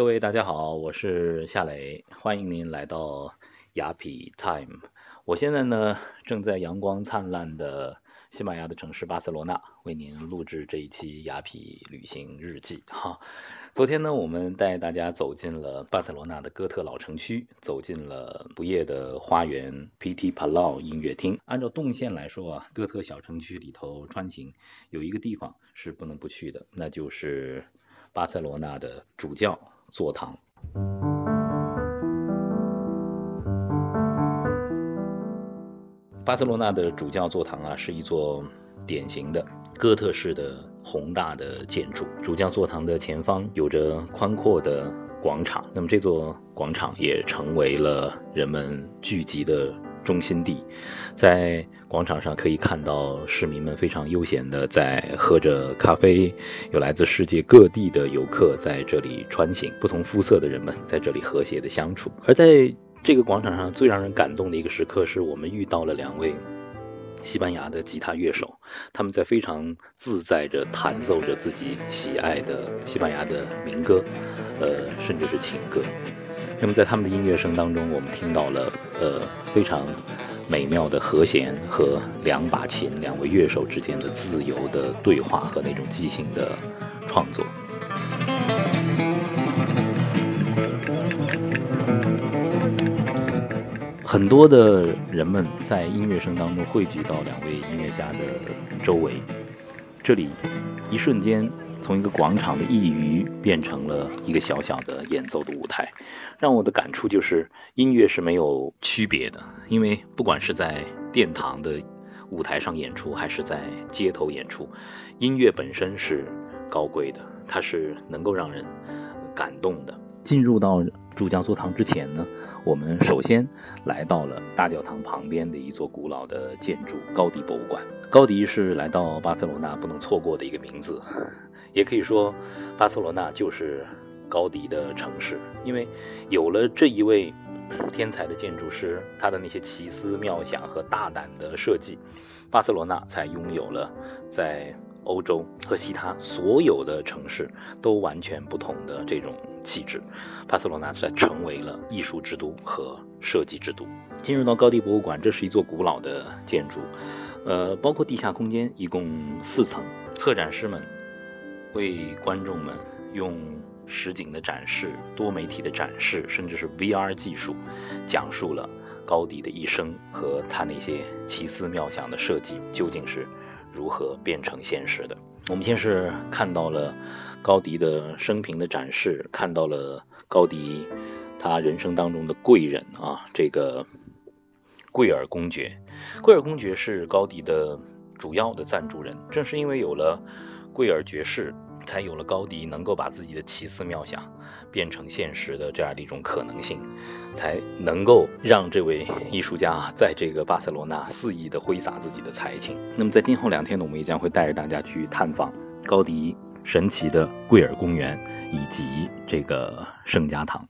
各位大家好，我是夏磊，欢迎您来到雅痞 Time。我现在呢正在阳光灿烂的西班牙的城市巴塞罗那，为您录制这一期雅痞旅行日记哈。昨天呢，我们带大家走进了巴塞罗那的哥特老城区，走进了不夜的花园 PT Palau 音乐厅。按照动线来说啊，哥特小城区里头穿行有一个地方是不能不去的，那就是巴塞罗那的主教座堂。巴塞罗那的主教座堂啊，是一座典型的哥特式的宏大的建筑。主教座堂的前方有着宽阔的广场，那么这座广场也成为了人们聚集的中心地。在广场上可以看到市民们非常悠闲的在喝着咖啡，有来自世界各地的游客在这里穿行，不同肤色的人们在这里和谐的相处。而在这个广场上最让人感动的一个时刻，是我们遇到了两位西班牙的吉他乐手，他们在非常自在着弹奏着自己喜爱的西班牙的民歌，呃，甚至是情歌。那么在他们的音乐声当中，我们听到了呃非常美妙的和弦和两把琴、两位乐手之间的自由的对话和那种即兴的创作。很多的人们在音乐声当中汇聚到两位音乐家的周围，这里一瞬间从一个广场的一隅变成了一个小小的演奏的舞台，让我的感触就是音乐是没有区别的，因为不管是在殿堂的舞台上演出，还是在街头演出，音乐本身是高贵的，它是能够让人感动的。进入到主教座堂之前呢，我们首先来到了大教堂旁边的一座古老的建筑——高迪博物馆。高迪是来到巴塞罗那不能错过的一个名字，也可以说，巴塞罗那就是高迪的城市。因为有了这一位天才的建筑师，他的那些奇思妙想和大胆的设计，巴塞罗那才拥有了在。欧洲和其他所有的城市都完全不同的这种气质，巴塞罗那才成为了艺术之都和设计之都。进入到高迪博物馆，这是一座古老的建筑，呃，包括地下空间，一共四层。策展师们为观众们用实景的展示、多媒体的展示，甚至是 VR 技术，讲述了高迪的一生和他那些奇思妙想的设计究竟是。如何变成现实的？我们先是看到了高迪的生平的展示，看到了高迪他人生当中的贵人啊，这个贵尔公爵。贵尔公爵是高迪的主要的赞助人，正是因为有了贵尔爵士。才有了高迪能够把自己的奇思妙想变成现实的这样的一种可能性，才能够让这位艺术家在这个巴塞罗那肆意的挥洒自己的才情。那么在今后两天呢，我们也将会带着大家去探访高迪神奇的桂尔公园以及这个圣家堂。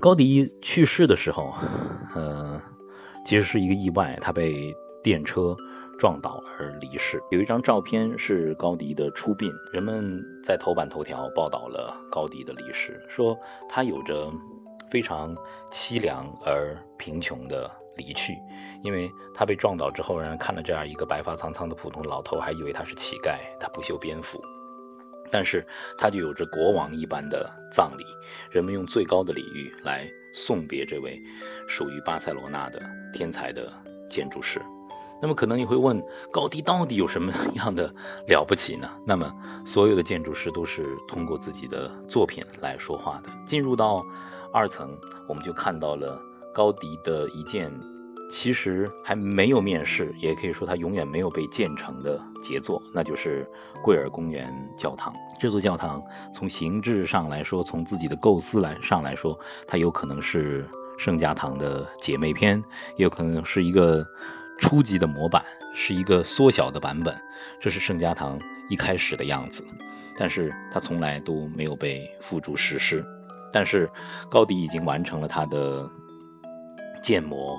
高迪去世的时候，呃，其实是一个意外，他被电车。撞倒而离世。有一张照片是高迪的出殡，人们在头版头条报道了高迪的离世，说他有着非常凄凉而贫穷的离去，因为他被撞倒之后，让人看了这样一个白发苍苍的普通老头，还以为他是乞丐，他不修边幅，但是他就有着国王一般的葬礼，人们用最高的礼遇来送别这位属于巴塞罗那的天才的建筑师。那么可能你会问，高迪到底有什么 样的了不起呢？那么所有的建筑师都是通过自己的作品来说话的。进入到二层，我们就看到了高迪的一件其实还没有面世，也可以说它永远没有被建成的杰作，那就是贵尔公园教堂。这座教堂从形制上来说，从自己的构思来上来说，它有可能是圣家堂的姐妹篇，也有可能是一个。初级的模板是一个缩小的版本，这是圣家堂一开始的样子，但是它从来都没有被付诸实施。但是高迪已经完成了他的建模、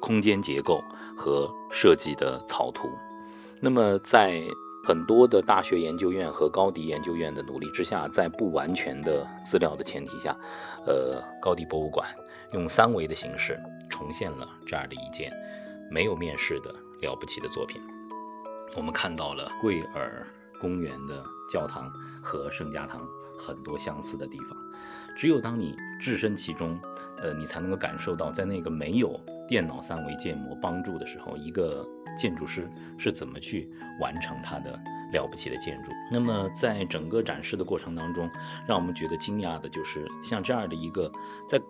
空间结构和设计的草图。那么在很多的大学研究院和高迪研究院的努力之下，在不完全的资料的前提下，呃，高迪博物馆用三维的形式重现了这样的一件没有面世的了不起的作品。我们看到了贵尔公园的教堂和圣家堂很多相似的地方。只有当你置身其中，呃，你才能够感受到，在那个没有电脑三维建模帮助的时候，一个建筑师是怎么去完成他的了不起的建筑。那么，在整个展示的过程当中，让我们觉得惊讶的就是，像这样的一个在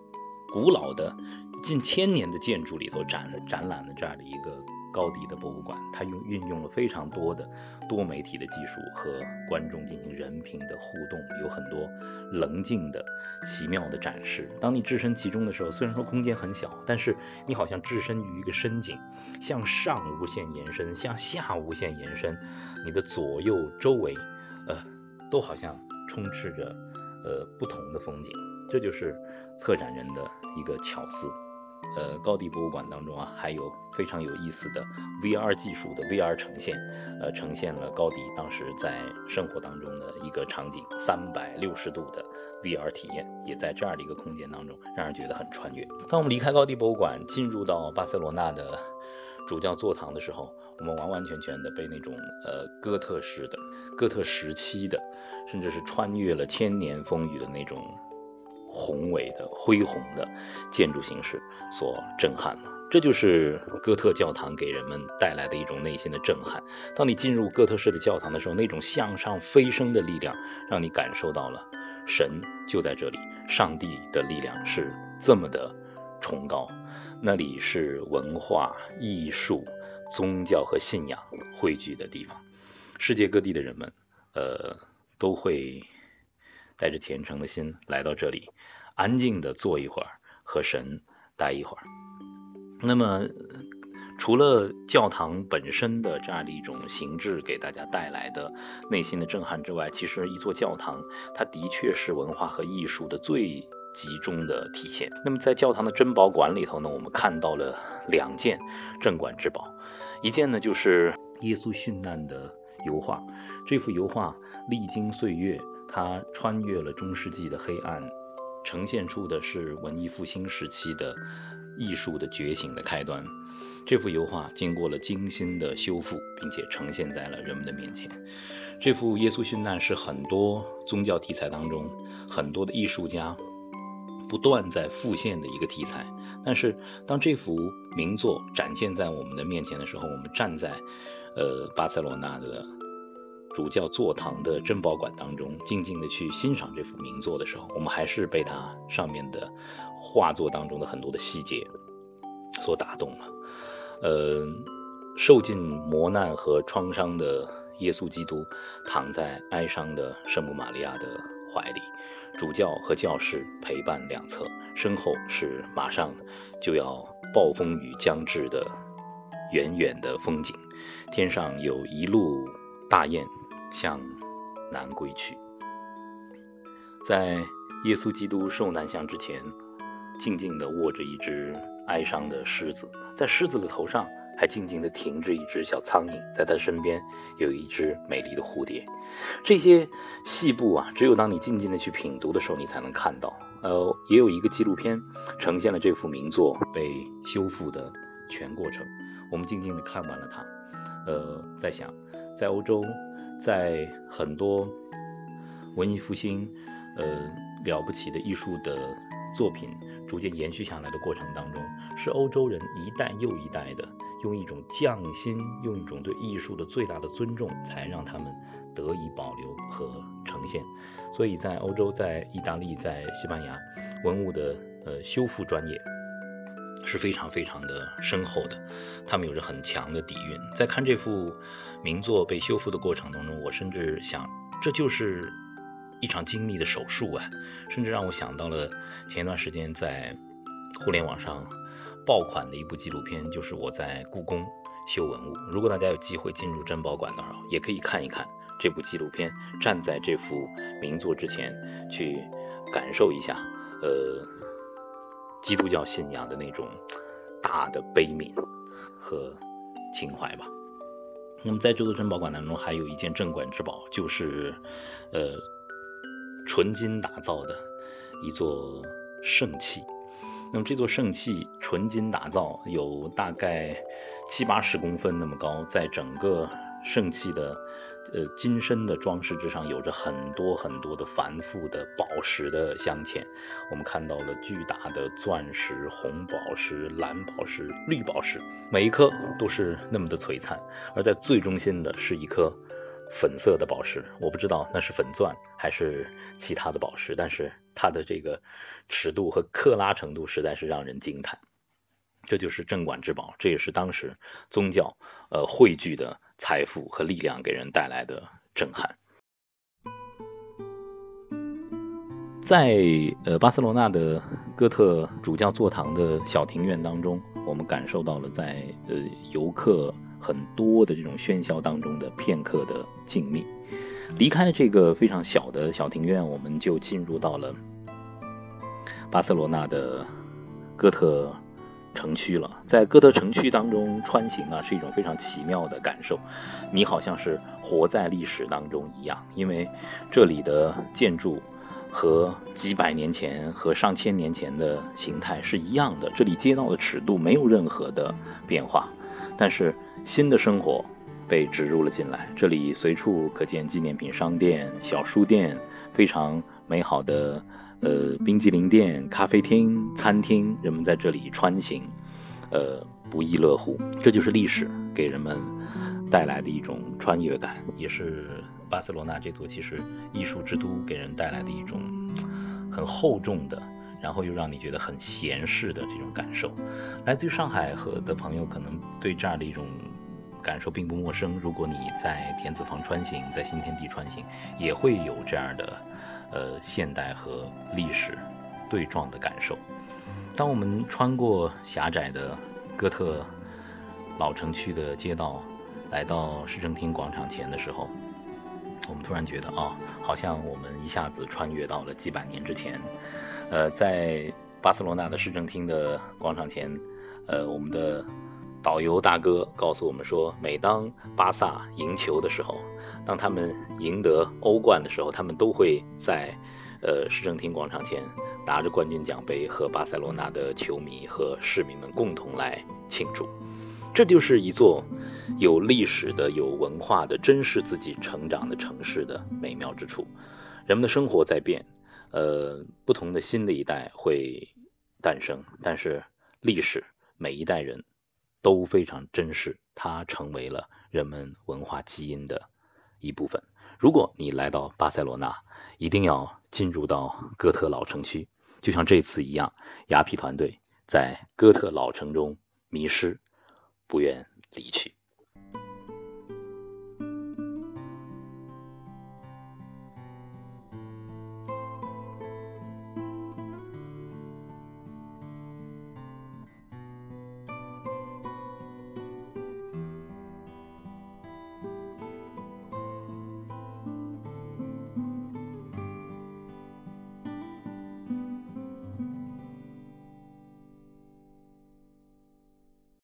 古老的近千年的建筑里头展展览的这样的一个。高迪的博物馆，它用运用了非常多的多媒体的技术和观众进行人品的互动，有很多棱镜的奇妙的展示。当你置身其中的时候，虽然说空间很小，但是你好像置身于一个深井，向上无限延伸，向下无限延伸，你的左右周围，呃，都好像充斥着呃不同的风景。这就是策展人的一个巧思。呃，高迪博物馆当中啊，还有非常有意思的 VR 技术的 VR 呈现，呃，呈现了高迪当时在生活当中的一个场景，三百六十度的 VR 体验，也在这样的一个空间当中，让人觉得很穿越。当我们离开高迪博物馆，进入到巴塞罗那的主教座堂的时候，我们完完全全的被那种呃哥特式的、哥特时期的，甚至是穿越了千年风雨的那种。宏伟的、恢宏的建筑形式所震撼了，这就是哥特教堂给人们带来的一种内心的震撼。当你进入哥特式的教堂的时候，那种向上飞升的力量，让你感受到了神就在这里，上帝的力量是这么的崇高。那里是文化艺术、宗教和信仰汇聚的地方，世界各地的人们，呃，都会。带着虔诚的心来到这里，安静的坐一会儿，和神待一会儿。那么，除了教堂本身的这样的一种形制给大家带来的内心的震撼之外，其实一座教堂，它的确是文化和艺术的最集中的体现。那么，在教堂的珍宝馆里头呢，我们看到了两件镇馆之宝，一件呢就是耶稣殉难的油画，这幅油画历经岁月。它穿越了中世纪的黑暗，呈现出的是文艺复兴时期的艺术的觉醒的开端。这幅油画经过了精心的修复，并且呈现在了人们的面前。这幅耶稣殉难是很多宗教题材当中很多的艺术家不断在复现的一个题材。但是当这幅名作展现在我们的面前的时候，我们站在呃巴塞罗那的。主教座堂的珍宝馆当中，静静的去欣赏这幅名作的时候，我们还是被它上面的画作当中的很多的细节所打动了。呃，受尽磨难和创伤的耶稣基督躺在哀伤的圣母玛利亚的怀里，主教和教士陪伴两侧，身后是马上就要暴风雨将至的远远的风景，天上有一路大雁。向南归去，在耶稣基督受难像之前，静静地握着一只哀伤的狮子，在狮子的头上还静静地停着一只小苍蝇，在它身边有一只美丽的蝴蝶。这些细部啊，只有当你静静地去品读的时候，你才能看到。呃，也有一个纪录片呈现了这幅名作被修复的全过程。我们静静地看完了它，呃，在想，在欧洲。在很多文艺复兴，呃，了不起的艺术的作品逐渐延续下来的过程当中，是欧洲人一代又一代的用一种匠心，用一种对艺术的最大的尊重，才让他们得以保留和呈现。所以在欧洲，在意大利，在西班牙，文物的呃修复专业。是非常非常的深厚的，他们有着很强的底蕴。在看这幅名作被修复的过程当中，我甚至想，这就是一场精密的手术啊！甚至让我想到了前一段时间在互联网上爆款的一部纪录片，就是我在故宫修文物。如果大家有机会进入珍宝馆的话，也可以看一看这部纪录片，站在这幅名作之前去感受一下，呃。基督教信仰的那种大的悲悯和情怀吧。那么在这座珍宝馆当中，还有一件镇馆之宝，就是呃纯金打造的一座圣器。那么这座圣器纯金打造，有大概七八十公分那么高，在整个圣器的呃金身的装饰之上，有着很多很多的繁复的宝石的镶嵌。我们看到了巨大的钻石、红宝石、蓝宝石、绿宝石，每一颗都是那么的璀璨。而在最中心的是一颗粉色的宝石，我不知道那是粉钻还是其他的宝石，但是它的这个。尺度和克拉程度实在是让人惊叹，这就是镇馆之宝，这也是当时宗教呃汇聚的财富和力量给人带来的震撼。在呃巴塞罗那的哥特主教座堂的小庭院当中，我们感受到了在呃游客很多的这种喧嚣当中的片刻的静谧。离开了这个非常小的小庭院，我们就进入到了。巴塞罗那的哥特城区了，在哥德城区当中穿行啊，是一种非常奇妙的感受。你好像是活在历史当中一样，因为这里的建筑和几百年前和上千年前的形态是一样的。这里街道的尺度没有任何的变化，但是新的生活被植入了进来。这里随处可见纪念品商店、小书店，非常美好的。呃，冰激凌店、咖啡厅、餐厅，人们在这里穿行，呃，不亦乐乎。这就是历史给人们带来的一种穿越感，也是巴塞罗那这座其实艺术之都给人带来的一种很厚重的，然后又让你觉得很闲适的这种感受。来自于上海和的朋友可能对这样的一种感受并不陌生。如果你在田子坊穿行，在新天地穿行，也会有这样的。呃，现代和历史对撞的感受。当我们穿过狭窄的哥特老城区的街道，来到市政厅广场前的时候，我们突然觉得啊，好像我们一下子穿越到了几百年之前。呃，在巴塞罗那的市政厅的广场前，呃，我们的导游大哥告诉我们说，每当巴萨赢球的时候。当他们赢得欧冠的时候，他们都会在呃市政厅广场前拿着冠军奖杯，和巴塞罗那的球迷和市民们共同来庆祝。这就是一座有历史的、有文化的、珍视自己成长的城市的美妙之处。人们的生活在变，呃，不同的新的一代会诞生，但是历史每一代人都非常珍视，它成为了人们文化基因的。一部分。如果你来到巴塞罗那，一定要进入到哥特老城区，就像这次一样，雅痞团队在哥特老城中迷失，不愿离去。